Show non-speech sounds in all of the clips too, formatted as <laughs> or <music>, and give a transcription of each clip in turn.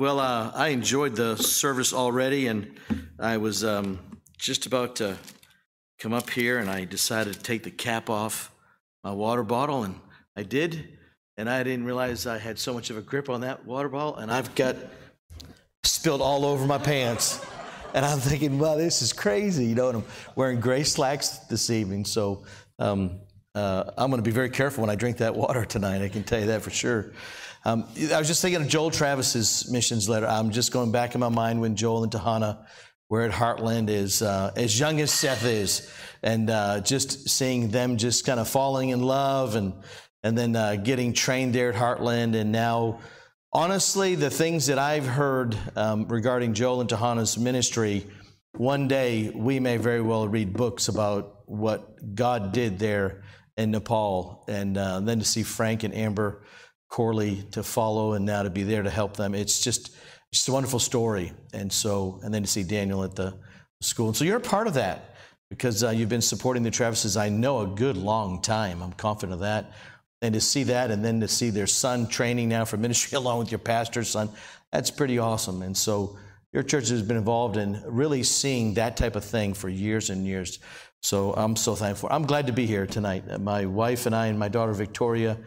Well, uh, I enjoyed the service already, and I was um, just about to come up here, and I decided to take the cap off my water bottle, and I did, and I didn't realize I had so much of a grip on that water bottle, and I've got spilled all over my pants. And I'm thinking, wow, this is crazy, you know. And I'm wearing gray slacks this evening, so um, uh, I'm going to be very careful when I drink that water <laughs> tonight. I can tell you that for sure. Um, I was just thinking of Joel Travis's missions letter. I'm just going back in my mind when Joel and Tahana were at Heartland, is uh, as young as Seth is, and uh, just seeing them just kind of falling in love, and and then uh, getting trained there at Heartland, and now. Honestly, the things that I've heard um, regarding Joel and Tahana's ministry, one day we may very well read books about what God did there in Nepal, and uh, then to see Frank and Amber Corley to follow and now to be there to help them. It's just just a wonderful story. And so, and then to see Daniel at the school. And so you're a part of that because uh, you've been supporting the Travises, I know, a good long time. I'm confident of that. And to see that and then to see their son training now for ministry <laughs> along with your pastor's son, that's pretty awesome. And so your church has been involved in really seeing that type of thing for years and years. So I'm so thankful. I'm glad to be here tonight. My wife and I and my daughter Victoria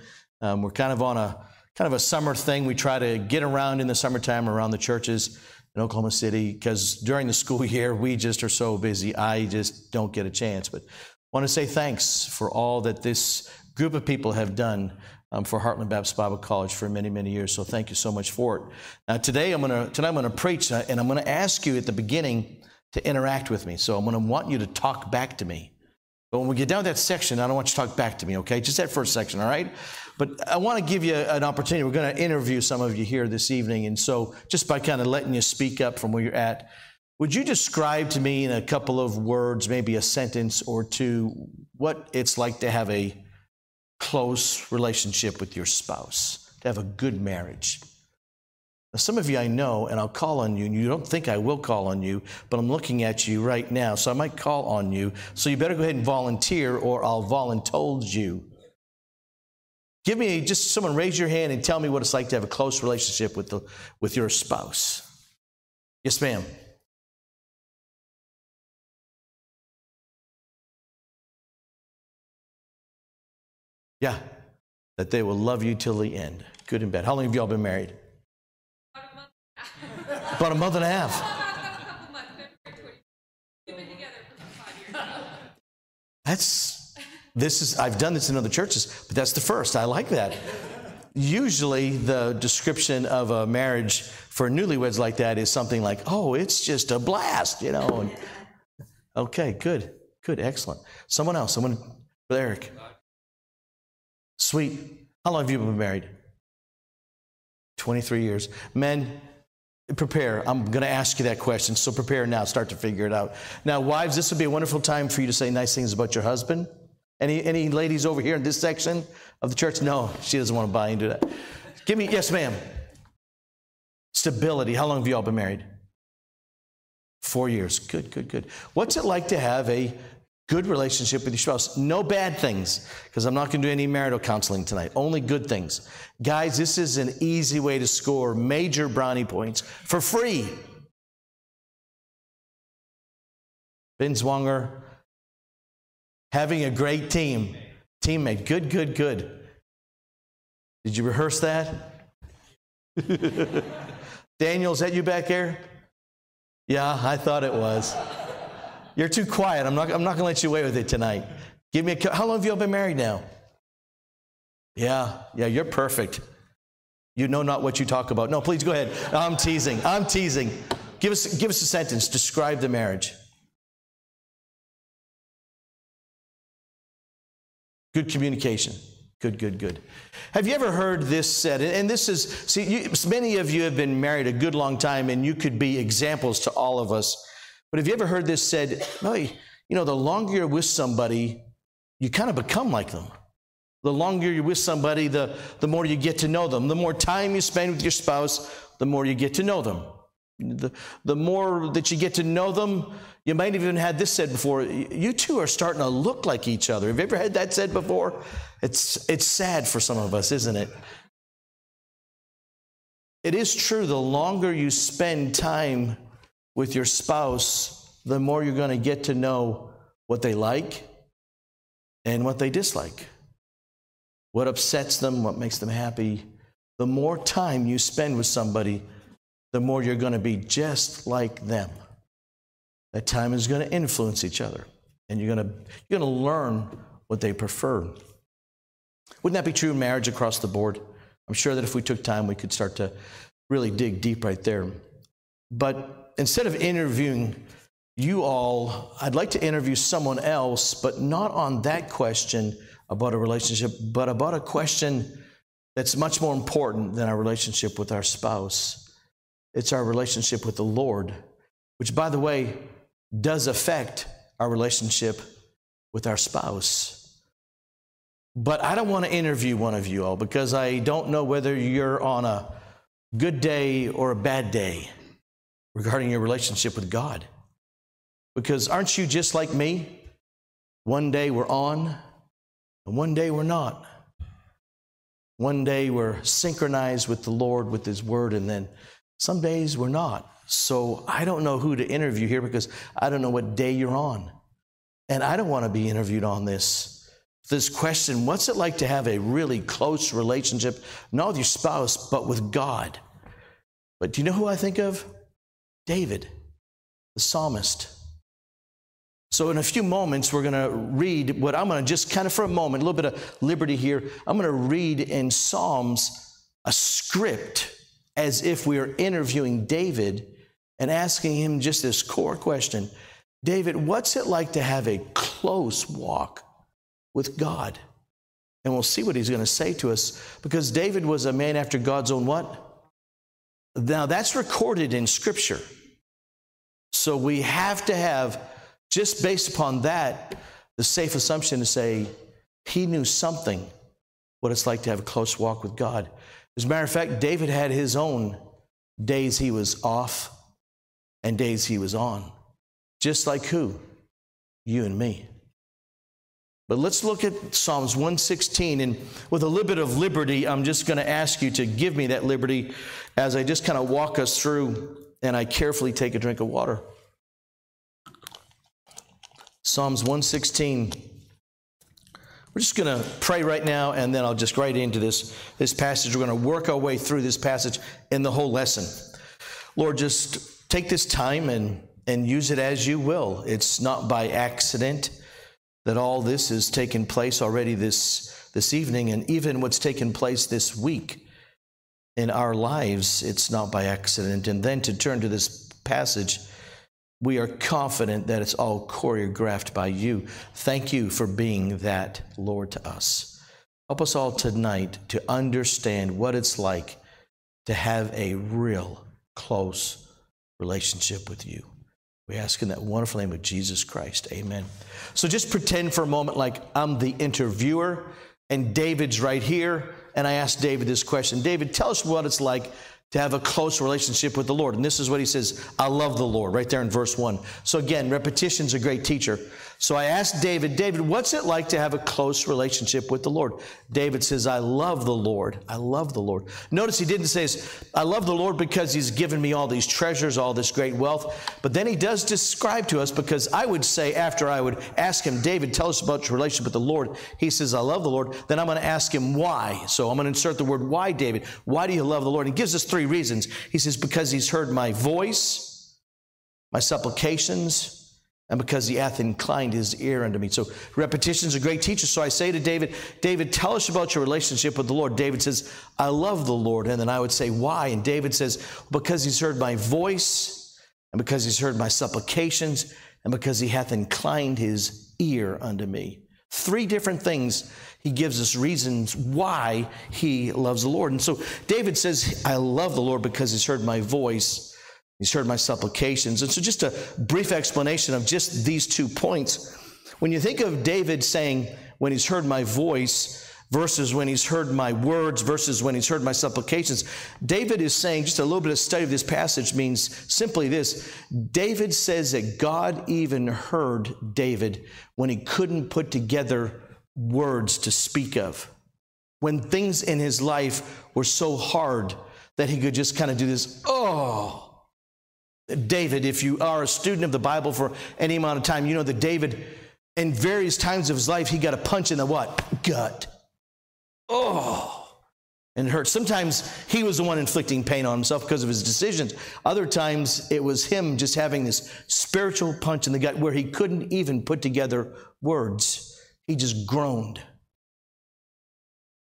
um, we're kind of on a kind of a summer thing. We try to get around in the summertime around the churches in Oklahoma City because during the school <laughs> year we just are so busy. I just don't get a chance. But I want to say thanks for all that this group of people have done um, for Heartland Baptist Bible College for many, many years. So thank you so much for it. Now today I'm to tonight I'm to preach uh, and I'm to ask you at the beginning to interact with me. So I'm to want you to talk back to me. But when we get down to that section, I don't want you to talk back to me, okay? Just that first section, all right? But I want to give you an opportunity. We're going to interview some of you here this evening. And so, just by kind of letting you speak up from where you're at, would you describe to me in a couple of words, maybe a sentence or two, what it's like to have a close relationship with your spouse, to have a good marriage? Now, some of you I know, and I'll call on you, and you don't think I will call on you, but I'm looking at you right now, so I might call on you. So you better go ahead and volunteer, or I'll voluntold you. Give me just someone raise your hand and tell me what it's like to have a close relationship with, the, with your spouse. Yes, ma'am. Yeah, that they will love you till the end, good and bad. How long have y'all been married? About a half. A month and a half. That's this is, I've done this in other churches, but that's the first. I like that. Usually, the description of a marriage for newlyweds like that is something like, oh, it's just a blast, you know. And, okay, good, good, excellent. Someone else, someone, Eric. Sweet. How long have you been married? 23 years. Men, prepare. I'm going to ask you that question, so prepare now. Start to figure it out. Now, wives, this would be a wonderful time for you to say nice things about your husband. Any, any ladies over here in this section of the church? No, she doesn't want to buy into that. Give me, yes, ma'am. Stability. How long have you all been married? Four years. Good, good, good. What's it like to have a good relationship with your spouse? No bad things, because I'm not going to do any marital counseling tonight. Only good things. Guys, this is an easy way to score major brownie points for free. Binswanger, having a great team. Teammate, good, good, good. Did you rehearse that? <laughs> Daniel, is that you back there? Yeah, I thought it was. You're too quiet. I'm not, I'm not going to let you away with it tonight. Give me a, how long have you all been married now? Yeah, yeah, you're perfect. You know not what you talk about. No, please go ahead. I'm teasing. I'm teasing. Give us, give us a sentence. Describe the marriage. Good communication. Good, good, good. Have you ever heard this said? And this is, see, you, many of you have been married a good long time, and you could be examples to all of us. But have you ever heard this said? No, you know, the longer you're with somebody, you kind of become like them. The longer you're with somebody, the, the more you get to know them. The more time you spend with your spouse, the more you get to know them. The, the more that you get to know them, you might have even had this said before. You two are starting to look like each other. Have you ever had that said before? It's, it's sad for some of us, isn't it? it is true, the longer you spend time with your spouse, the more you're going to get to know what they like and what they dislike, what upsets them, what makes them happy. The more time you spend with somebody, the more you're going to be just like them. That time is going to influence each other, and you're going to, you're going to learn what they prefer. Wouldn't that be true in marriage across the board? I'm sure that if we took time, we could start to really dig deep right there. But instead of interviewing you all, I'd like to interview someone else, but not on that question about a relationship, but about a question that's much more important than our relationship with our spouse. It's our relationship with the Lord, which, by the way, does affect our relationship with our spouse. But I don't want to interview one of you all because I don't know whether you're on a good day or a bad day regarding your relationship with God. Because aren't you just like me? One day we're on, and one day we're not. One day we're synchronized with the Lord, with His Word, and then some days we're not. So I don't know who to interview here because I don't know what day you're on. And I don't want to be interviewed on this. This question what's it like to have a really close relationship, not with your spouse, but with God? But do you know who I think of? David, the psalmist. So, in a few moments, we're going to read what I'm going to just kind of for a moment, a little bit of liberty here. I'm going to read in Psalms a script as if we are interviewing David and asking him just this core question David, what's it like to have a close walk with God? And we'll see what he's going to say to us because David was a man after God's own what? Now, that's recorded in Scripture. So we have to have just based upon that, the safe assumption to say he knew something what it's like to have a close walk with God. As a matter of fact, David had his own days he was off and days he was on. Just like who? You and me. But let's look at Psalms 116. And with a little bit of liberty, I'm just going to ask you to give me that liberty as I just kind of walk us through and I carefully take a drink of water. Psalms 116. We're just going to pray right now, and then I'll just right into this, this passage. We're going to work our way through this passage in the whole lesson. Lord, just take this time and, and use it as you will. It's not by accident that all this has taken place already this, this evening, and even what's taken place this week in our lives, it's not by accident. And then to turn to this passage we are confident that it's all choreographed by you. Thank you for being that, Lord, to us. Help us all tonight to understand what it's like to have a real close relationship with you. We ask in that wonderful name of Jesus Christ. Amen. So just pretend for a moment like I'm the interviewer and David's right here. And I ask David this question David, tell us what it's like to have a close relationship with the Lord. And this is what he says I love the Lord, right there in verse 1. So again, repetition's a great teacher. So I asked David, David, what's it like to have a close relationship with the Lord? David says, I love the Lord. I love the Lord. Notice he didn't say, I love the Lord because he's given me all these treasures, all this great wealth. But then he does describe to us because I would say, after I would ask him, David, tell us about your relationship with the Lord. He says, I love the Lord. Then I'm going to ask him why. So I'm going to insert the word why, David. Why do you love the Lord? He gives us three reasons. He says, because he's heard my voice, my supplications, and because he hath inclined his ear unto me. So repetition is a great teacher. So I say to David, David, tell us about your relationship with the Lord. David says, I love the Lord. And then I would say, why? And David says, because he's heard my voice, and because he's heard my supplications, and because he hath inclined his ear unto me. Three different things he gives us reasons why he loves the Lord. And so David says, I love the Lord because he's heard my voice He's heard my supplications. And so, just a brief explanation of just these two points. When you think of David saying, When he's heard my voice, versus when he's heard my words, versus when he's heard my supplications, David is saying, just a little bit of study of this passage means simply this David says that God even heard David when he couldn't put together words to speak of. When things in his life were so hard that he could just kind of do this, oh. David, if you are a student of the Bible for any amount of time, you know that David, in various times of his life, he got a punch in the what? Gut. Oh and it hurt. Sometimes he was the one inflicting pain on himself because of his decisions. Other times it was him just having this spiritual punch in the gut where he couldn't even put together words. He just groaned.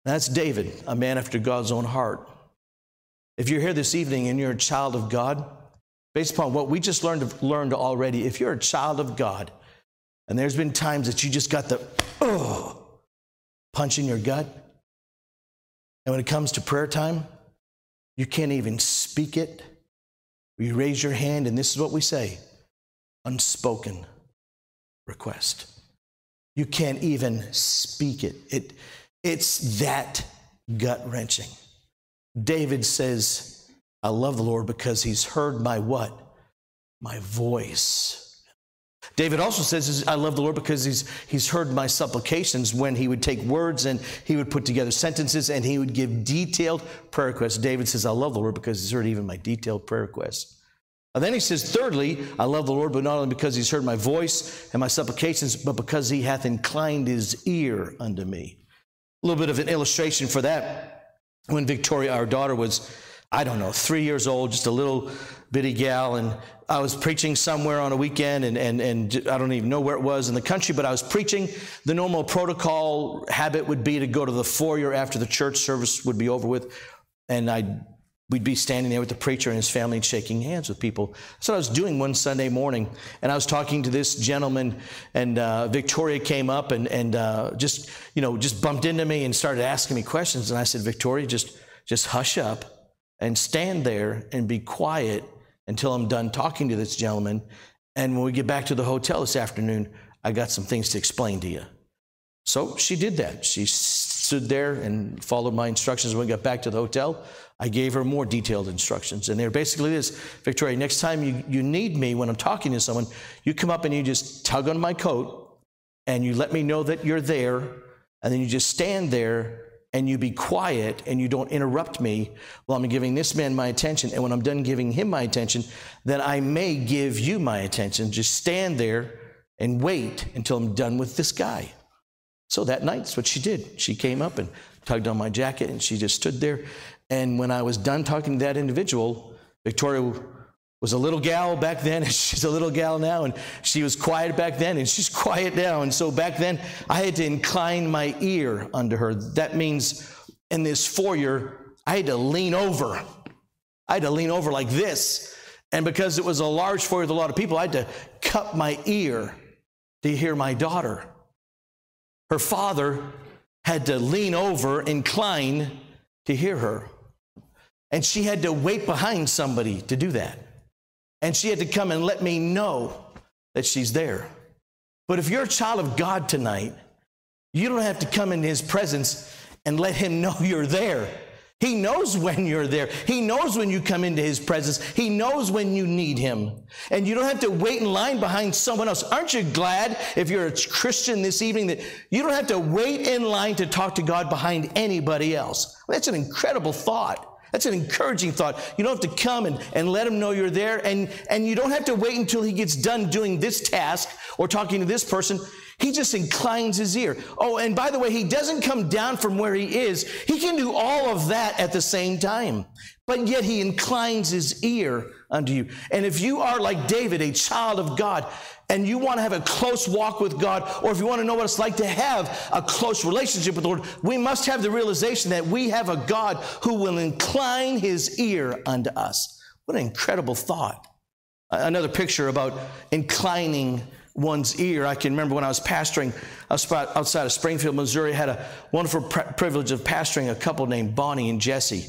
That's David, a man after God's own heart. If you're here this evening and you're a child of God, based upon what we just learned, learned already, if you're a child of God, and there's been times that you just got the oh, punch in your gut, and when it comes to prayer time, you can't even speak it. You raise your hand, and this is what we say unspoken request. You can't even speak it. it it's that gut wrenching. David says, I love the Lord because he's heard my what? My voice. David also says, I love the Lord because he's, he's heard my supplications when he would take words and he would put together sentences and he would give detailed prayer requests. David says, I love the Lord because he's heard even my detailed prayer requests. And then he says, thirdly, I love the Lord, but not only because he's heard my voice and my supplications, but because he hath inclined his ear unto me. A little bit of an illustration for that. When Victoria, our daughter, was, I don't know, three years old, just a little bitty gal, and I was preaching somewhere on a weekend, and, and, and I don't even know where it was in the country, but I was preaching. The normal protocol habit would be to go to the foyer after the church service would be over with, and I'd we'd be standing there with the preacher and his family and shaking hands with people. That's what I was doing one Sunday morning, and I was talking to this gentleman, and uh, Victoria came up and and uh, just you know just bumped into me and started asking me questions, and I said, Victoria, just just hush up and stand there and be quiet until I'm done talking to this gentleman. And when we get back to the hotel this afternoon, I got some things to explain to you. So she did that. She stood there and followed my instructions when we got back to the hotel. I gave her more detailed instructions. And they're basically this Victoria, next time you, you need me when I'm talking to someone, you come up and you just tug on my coat and you let me know that you're there. And then you just stand there and you be quiet and you don't interrupt me while I'm giving this man my attention. And when I'm done giving him my attention, then I may give you my attention. Just stand there and wait until I'm done with this guy. So that night, that's what she did. She came up and tugged on my jacket and she just stood there. And when I was done talking to that individual, Victoria was a little gal back then, and <laughs> she's a little gal now, and she was quiet back then, and she's quiet now. And so back then, I had to incline my ear unto her. That means in this foyer, I had to lean over. I had to lean over like this. And because it was a large foyer with a lot of people, I had to cup my ear to hear my daughter. Her father had to lean over, incline to hear her. And she had to wait behind somebody to do that. And she had to come and let me know that she's there. But if you're a child of God tonight, you don't have to come into his presence and let him know <laughs> you're there. He knows when you're there. He knows when you come into his presence. He knows when you need him. And you don't have to wait in line behind someone else. Aren't you glad if you're a Christian this evening that you don't have to wait in line to talk to God behind anybody else? That's an incredible thought. That's an encouraging thought. You don't have to come and, and let him know you're there, and, and you don't have to wait until he gets done doing this task or talking to this person. He just inclines his ear. Oh, and by the way, he doesn't come down from where he is. He can do all of that at the same time, but yet he inclines his ear unto you. And if you are like David, a child of God, and you want to have a close walk with God, or if you want to know what it's like to have a close relationship with the Lord, we must have the realization that we have a God who will incline his ear unto us. What an incredible thought. Another picture about inclining one's ear. I can remember when I was pastoring a spot outside of Springfield, Missouri, I had a wonderful privilege of pastoring a couple named Bonnie and Jesse.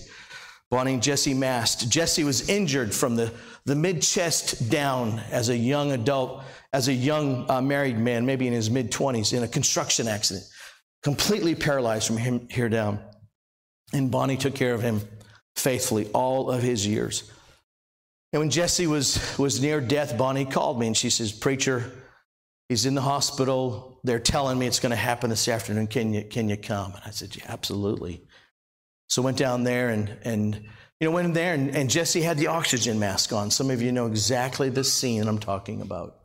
Bonnie and Jesse Mast. Jesse was injured from the, the mid chest down as a young adult as a young uh, married man, maybe in his mid 20s, in a construction accident, completely paralyzed from him here down. And Bonnie took care of him faithfully all of his years. And when Jesse was, was near death, Bonnie called me and she says, Preacher, he's in the hospital. They're telling me it's going to happen this afternoon. Can you, can you come? And I said, Yeah, absolutely. So went down there and, and You know, went in there and, and Jesse had the oxygen mask on. Some of you know exactly the scene I'm talking about.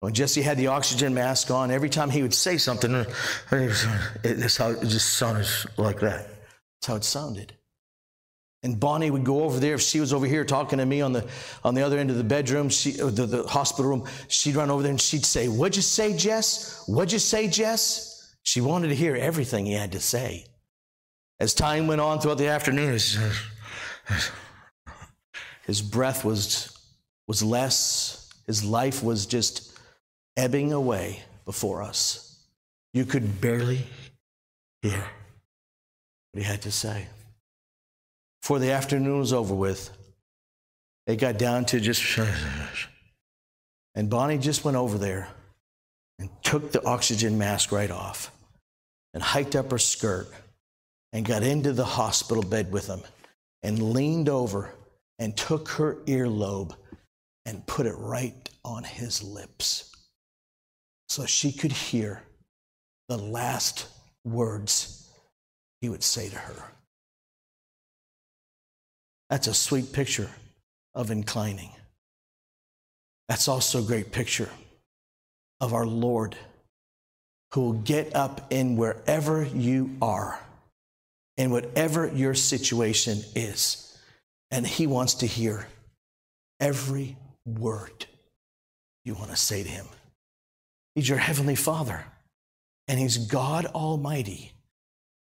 When Jesse had the oxygen mask on, every time he would say something, uh, it's how it just sounded like that. That's how it sounded. And Bonnie would go over there if she was over here talking to me on the on the other end of the bedroom, she the, the hospital room. She'd run over there and she'd say, "What'd you say, Jess? What'd you say, Jess?" She wanted to hear everything he had to say. As time went on throughout the afternoon, his breath was was less. His life was just ebbing away before us. You could barely hear what he had to say. Before the afternoon was over with, it got down to just. And Bonnie just went over there and took the oxygen mask right off and hiked up her skirt and got into the hospital bed with him and leaned over and took her earlobe and put it right on his lips so she could hear the last words he would say to her. That's a sweet picture of inclining. That's also a great picture of our Lord who will get up in wherever you are, in whatever your situation is, and He wants to hear every word you want to say to Him. He's your Heavenly Father, and He's God Almighty.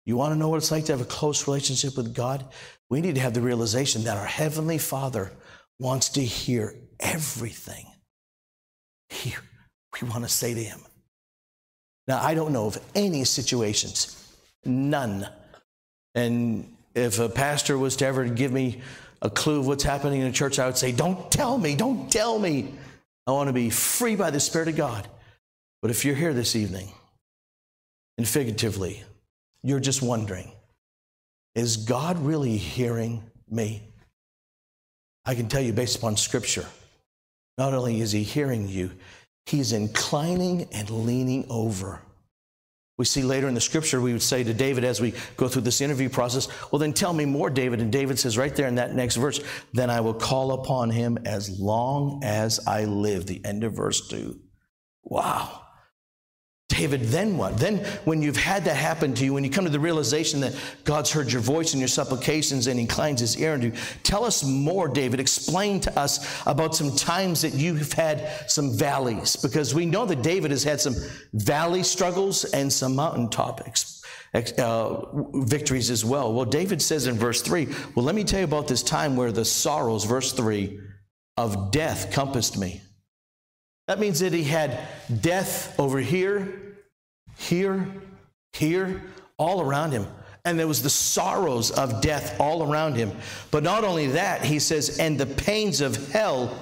You want to know what it's like to have a close relationship with God? We need to have the realization that our Heavenly Father wants to hear everything he, we want to say to Him. Now, I don't know of any situations, none. And if a pastor was to ever give me a clue of what's happening in a church, I would say, Don't tell me, don't tell me. I want to be free by the Spirit of God. But if you're here this evening, and figuratively, you're just wondering, is God really hearing me? I can tell you based upon Scripture, not only is He hearing you, He's inclining and leaning over. We see later in the scripture, we would say to David as we go through this interview process, Well, then tell me more, David. And David says right there in that next verse, Then I will call upon him as long as I live. The end of verse 2. Wow. David, then what? Then, when you've had that happen to you, when you come to the realization that God's heard your voice and your supplications and inclines his ear unto you, tell us more, David. Explain to us about some times that you've had some valleys, because we know that David has had some valley struggles and some mountain topics. Uh, victories as well. Well, David says in verse 3, Well, let me tell you about this time where the sorrows, verse 3, of death compassed me. That means that he had death over here, here, here, all around him. And there was the sorrows of death all around him. But not only that, he says, and the pains of hell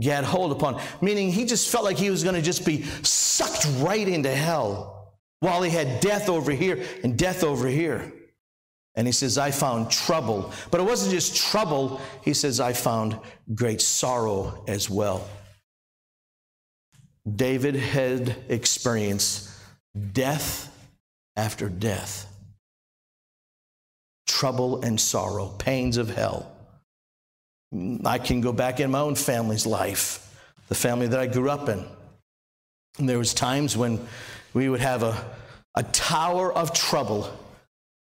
get hold upon. Meaning he just felt like he was going to just be sucked right into hell while he had death over here and death over here. And he says, I found trouble. But it wasn't just trouble. He says, I found great sorrow as well. David had experienced death after death, trouble and sorrow, pains of hell. I can go back in my own family's life, the family that I grew up in. And there was times when we would have a, a tower of trouble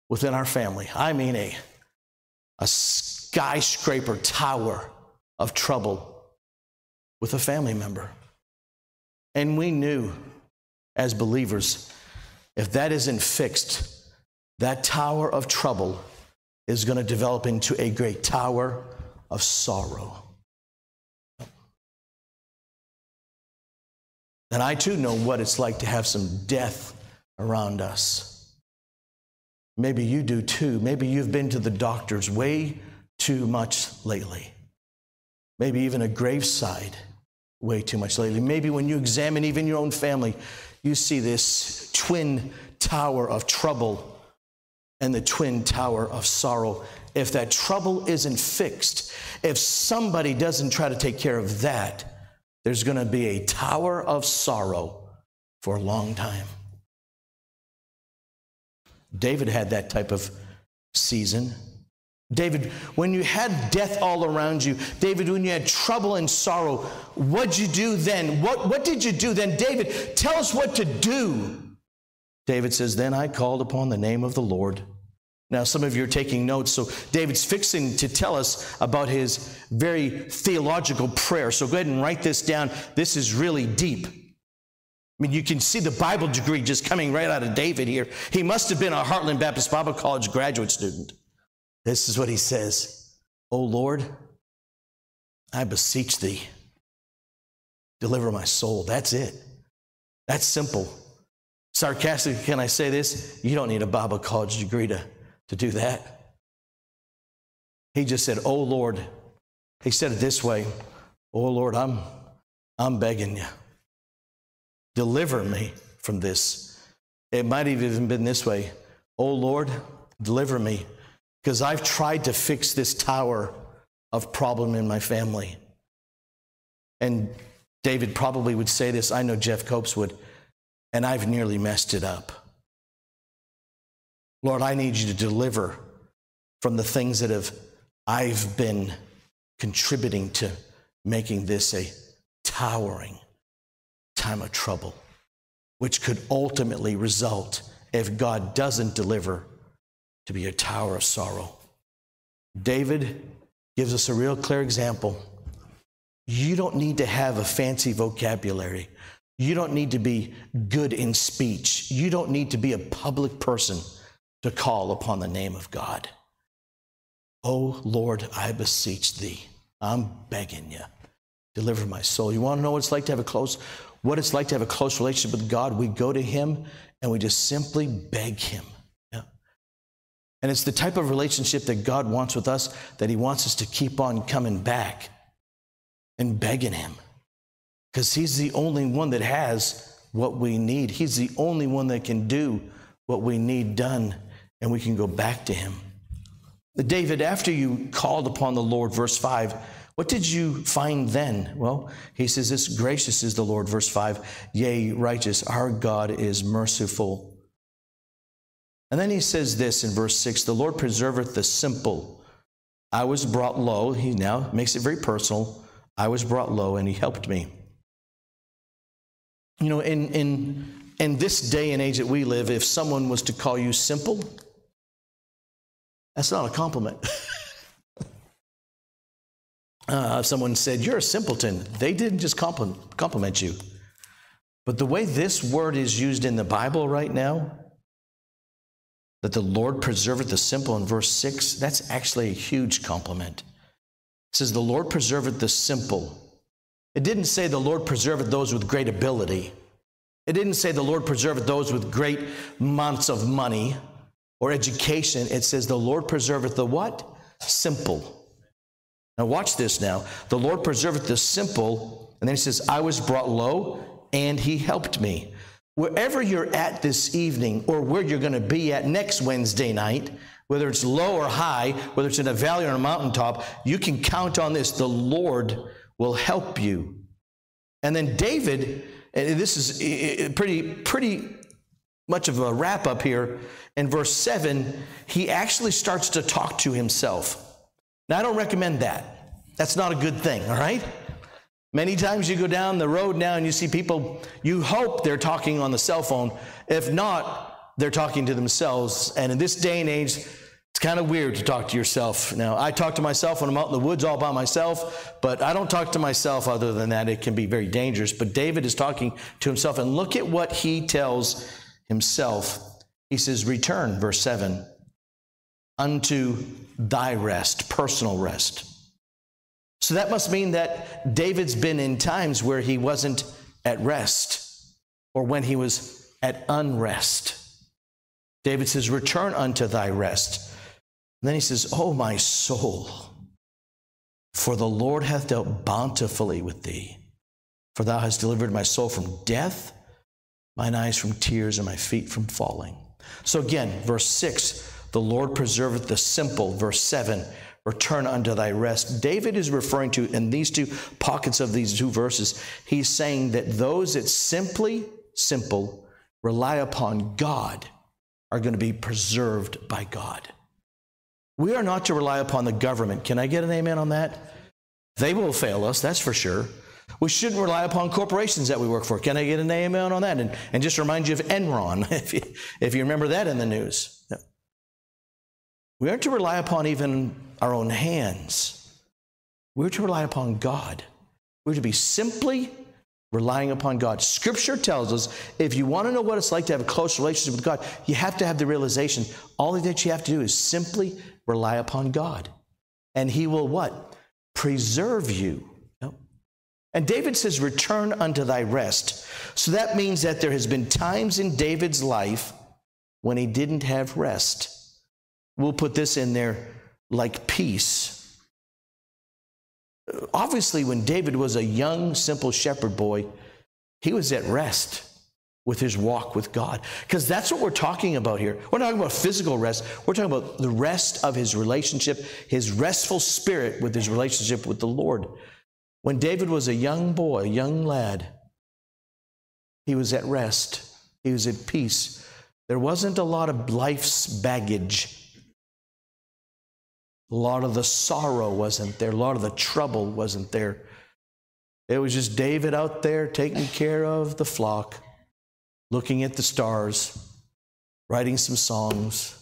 within our family. I mean a, a skyscraper tower of trouble with a family member. And we knew as believers, if that isn't fixed, that tower of trouble is going to develop into a great tower of sorrow. And I too know what it's like to have some death around us. Maybe you do too. Maybe you've been to the doctors way too much lately. Maybe even a graveside way too much lately. Maybe when you examine even your own family, you see this twin tower of trouble and the twin tower of sorrow. If that trouble isn't fixed, if somebody doesn't try to take care of that, there's going to be a tower of sorrow for a long time. David had that type of season. David, when you had death all around you, David, when you had trouble and sorrow, what'd you do then? What, what did you do then? David, tell us what to do. David says, Then I called upon the name of the Lord. Now, some of you are taking notes, so David's fixing to tell us about his very theological prayer. So go ahead and write this down. This is really deep. I mean, you can see the Bible degree just coming right out of David here. He must have been a Heartland Baptist Bible College graduate student. This is what he says O Lord, I beseech thee, deliver my soul. That's it. That's simple. Sarcastically, can I say this? You don't need a Bible college degree to, to do that. He just said, Oh Lord. He said it this way Oh Lord, I'm, I'm begging you. Deliver me from this. It might have even been this way Oh Lord, deliver me because I've tried to fix this tower of problem in my family. And David probably would say this. I know Jeff Copes would. And I've nearly messed it up. Lord, I need you to deliver from the things that have I've been contributing to making this a towering time of trouble, which could ultimately result if God doesn't deliver to be a tower of sorrow. David gives us a real clear example. You don't need to have a fancy vocabulary. You don't need to be good in speech. You don't need to be a public person to call upon the name of God. Oh Lord, I beseech thee. I'm begging you. Deliver my soul. You want to know what it's like to have a close what it's like to have a close relationship with God? We go to him and we just simply beg him. And it's the type of relationship that God wants with us that He wants us to keep on coming back and begging Him. Because He's the only one that has what we need. He's the only one that can do what we need done, and we can go back to Him. David, after you called upon the Lord, verse 5, what did you find then? Well, he says, This gracious is the Lord, verse 5. Yea, righteous, our God is merciful and then he says this in verse 6 The Lord preserveth the simple. I was brought low. He now makes it very personal. I was brought low and he helped me. You know, in, in, in this day and age that we live, if someone was to call you simple, that's not a compliment. <laughs> uh, someone said, You're a simpleton. They didn't just compliment, compliment you. But the way this word is used in the Bible right now, that the Lord preserveth the simple in verse 6, that's actually a huge compliment. It says, The Lord preserveth the simple. It didn't say the Lord preserveth those with great ability. It didn't say the Lord preserveth those with great amounts of money or education. It says the Lord preserveth the what? Simple. Now watch this now. The Lord preserveth the simple, and then he says, I was brought low, and he helped me wherever you're at this evening or where you're going to be at next Wednesday night, whether it's low or high, whether it's in a valley or a mountaintop, you can count on this. The Lord will help you. And then David, and this is pretty, pretty much of a wrap up here. In verse 7, he actually starts to talk to himself. Now, I don't recommend that. That's not a good thing, all right? Many times you go down the road now and you see people, you hope they're talking on the cell phone. If not, they're talking to themselves. And in this day and age, it's kind of weird to talk to yourself. Now, I talk to myself when I'm out in the woods all by myself, but I don't talk to myself other than that. It can be very dangerous. But David is talking to himself, and look at what he tells himself. He says, Return, verse 7, unto thy rest, personal rest. So that must mean that David's been in times where he wasn't at rest or when he was at unrest. David says, Return unto thy rest. And then he says, Oh, my soul, for the Lord hath dealt bountifully with thee. For thou hast delivered my soul from death, mine eyes from tears, and my feet from falling. So again, verse 6 the Lord preserveth the simple. Verse 7 return unto thy rest. David is referring to, in these two pockets of these two verses, he's saying that those that simply, simple, rely upon God are going to be preserved by God. We are not to rely upon the government. Can I get an amen on that? They will fail us, that's for sure. We shouldn't rely upon corporations that we work for. Can I get an amen on that? And, and just remind you of Enron, <laughs> if you, if you remember that in the news. We aren't to rely upon even our own hands. We're to rely upon God. We're to be simply relying upon God. Scripture tells us if you want to know what it's like to have a close relationship with God, you have to have the realization all that you have to do is simply rely upon God. And He will what? Preserve you. And David says, Return unto thy rest. So that means that there has been times in David's life when he didn't have rest. We'll put this in there like peace. Obviously, when David was a young, simple shepherd boy, he was at rest with his walk with God. Because that's what we're talking about here. We're not talking about physical rest, we're talking about the rest of his relationship, his restful spirit with his relationship with the Lord. When David was a young boy, a young lad, he was at rest, he was at peace. There wasn't a lot of life's baggage. A lot of the sorrow wasn't there, a lot of the trouble wasn't there. It was just David out there taking care of the flock, looking at the stars, writing some songs,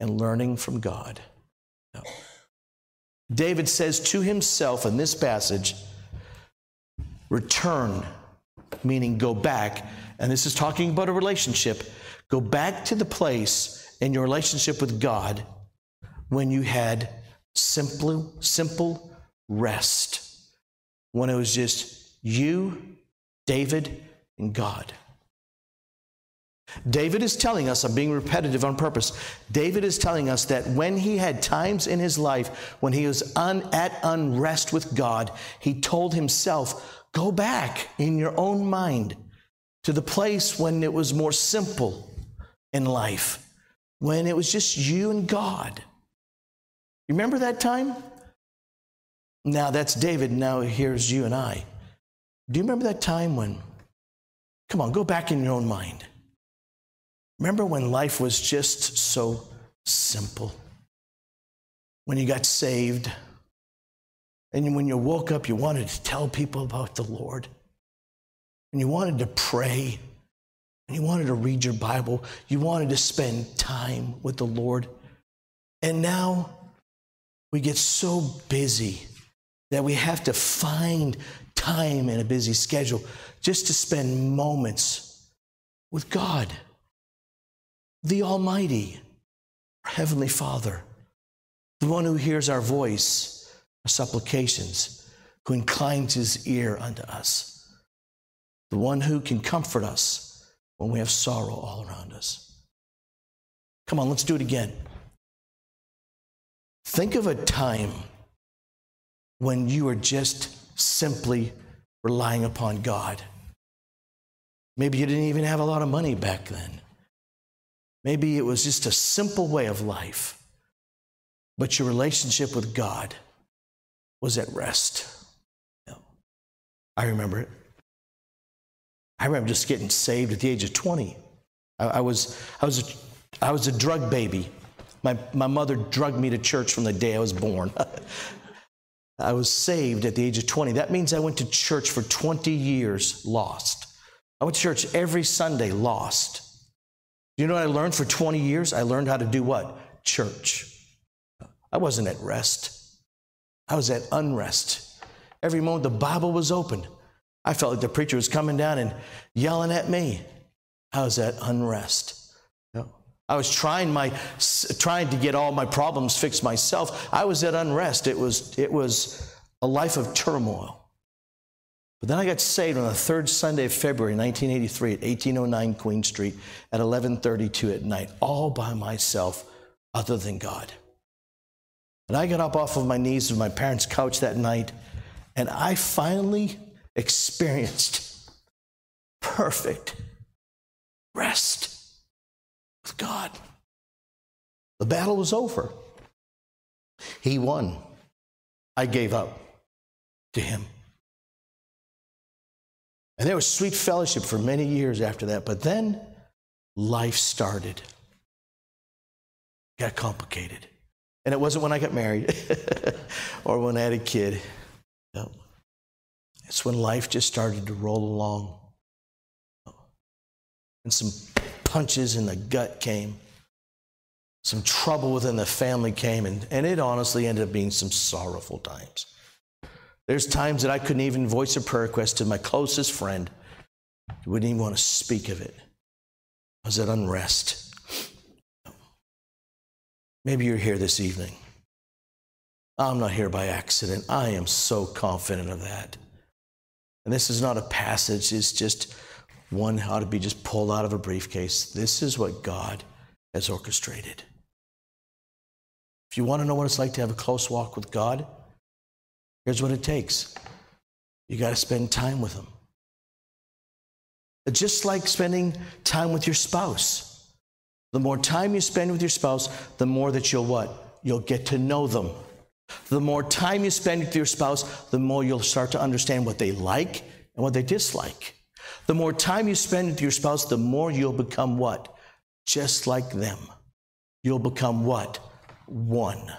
and learning from God. No. David says to himself in this passage, return, meaning go back. And this is talking about a relationship. Go back to the place in your relationship with God when you had simple, simple rest. When it was just you, David, and God. David is telling us, I'm being repetitive on purpose. David is telling us that when he had times in his life when he was un, at unrest with God, he told himself, Go back in your own mind to the place when it was more simple in life, when it was just you and God. You remember that time? Now that's David, now here's you and I. Do you remember that time when, come on, go back in your own mind. Remember when life was just so simple? When you got saved, and when you woke up, you wanted to tell people about the Lord. And you wanted to pray. And you wanted to read your Bible. You wanted to spend time with the Lord. And now we get so busy that we have to find time in a busy schedule just to spend moments with God, the Almighty, our Heavenly Father, the one who hears our voice our supplications, who inclines his ear unto us, the one who can comfort us when we have sorrow all around us. Come on, let's do it again. Think of a time when you were just simply relying upon God. Maybe you didn't even have a lot of money back then. Maybe it was just a simple way of life. But your relationship with God was at rest. I remember it. I remember just getting saved at the age of 20. I, I was, I, was a, I was a drug baby. My, my mother drugged me to church from the day I was born. <laughs> I was saved at the age of 20. That means I went to church for 20 years lost. I went to church every Sunday lost. You know what I learned for 20 years? I learned how to do what? Church. I wasn't at rest. I was at unrest. Every moment the Bible was open, I felt like the preacher was coming down and yelling at me. I was at unrest. I was trying my trying to get all my problems fixed myself. I was at unrest. It was it was a life of turmoil. But then I got saved on the third Sunday of February 1983 at 1809 Queen Street at 11:32 at night, all by myself, other than God. And I got up off of my knees on my parents' couch that night, and I finally experienced perfect rest God. The battle was over. He won. I gave up to him. And there was sweet fellowship for many years after that. But then life started. Got complicated. And it wasn't when I got married <laughs> or when I had a kid. No. It's when life just started to roll along. And some punches in the gut came. Some trouble within the family came. And, and it honestly ended up being some sorrowful times. There's times that I couldn't even voice a prayer request to my closest friend. Wouldn't even want to speak of it. I was at unrest. Maybe you're here this evening. I'm not here by accident. I am so confident of that. And this is not a passage, it's just one ought to be just pulled out of a briefcase. This is what God has orchestrated. If you want to know what it's like to have a close walk with God, here's what it takes you got to spend time with Him. It's just like spending time with your spouse. The more time you spend with your spouse, the more that you'll what? You'll get to know them. The more time you spend with your spouse, the more you'll start to understand what they like and what they dislike. The more time you spend with your spouse, the more you'll become what? Just like them. You'll become what? One.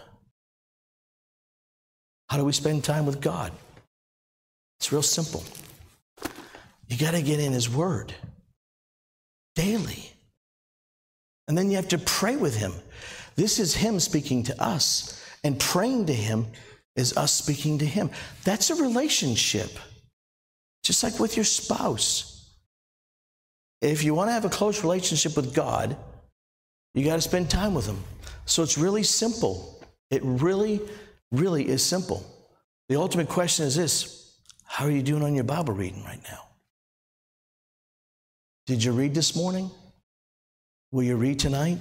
How do we spend time with God? It's real simple. You got to get in His Word daily. And then you have to pray with Him. This is Him speaking to us, and praying to Him is us speaking to Him. That's a relationship, just like with your spouse. If you want to have a close relationship with God, you got to spend time with Him. So it's really simple. It really, really is simple. The ultimate question is this How are you doing on your Bible reading right now? Did you read this morning? Will you read tonight?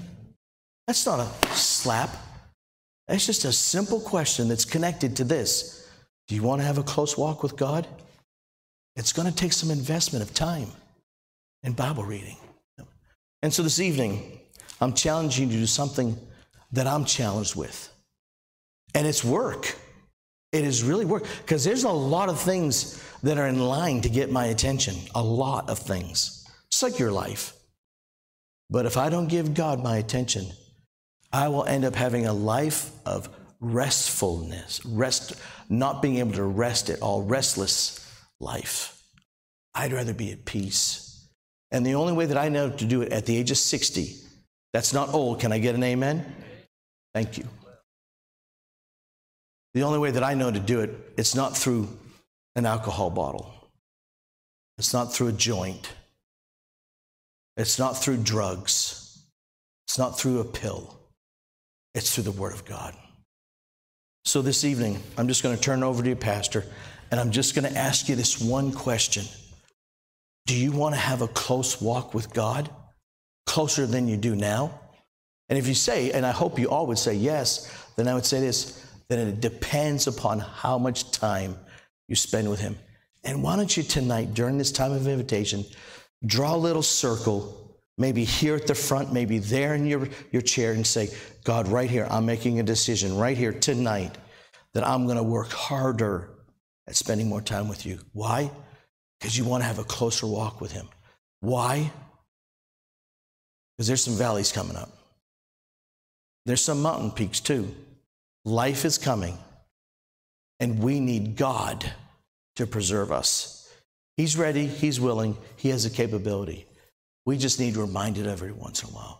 That's not a slap. That's just a simple question that's connected to this. Do you want to have a close walk with God? It's going to take some investment of time and Bible reading. And so this evening, I'm challenging you to do something that I'm challenged with. And it's work. It is really work because there's a lot of things that are in line to get my attention, a lot of things. It's like your life. But if I don't give God my attention, I will end up having a life of restfulness, rest, not being able to rest at all, restless life. I'd rather be at peace. And the only way that I know to do it at the age of 60, that's not old. Can I get an amen? Thank you. The only way that I know to do it, it's not through an alcohol bottle. It's not through a joint. It's not through drugs, it's not through a pill, it's through the Word of God. So this evening, I'm just going to turn over to you, Pastor, and I'm just going to ask you this one question Do you want to have a close walk with God? Closer than you do now? And if you say, and I hope you all would say yes, then I would say this then it depends upon how much time you spend with Him. And why don't you tonight, during this time of invitation, Draw a little circle, maybe here at the front, maybe there in your, your chair, and say, God, right here, I'm making a decision right here tonight that I'm going to work harder at spending more time with you. Why? Because you want to have a closer walk with Him. Why? Because there's some valleys coming up. There's some mountain peaks too. Life is coming, and we need God to preserve us. He's ready, He's willing, He has the capability. We just need reminded every once in a while.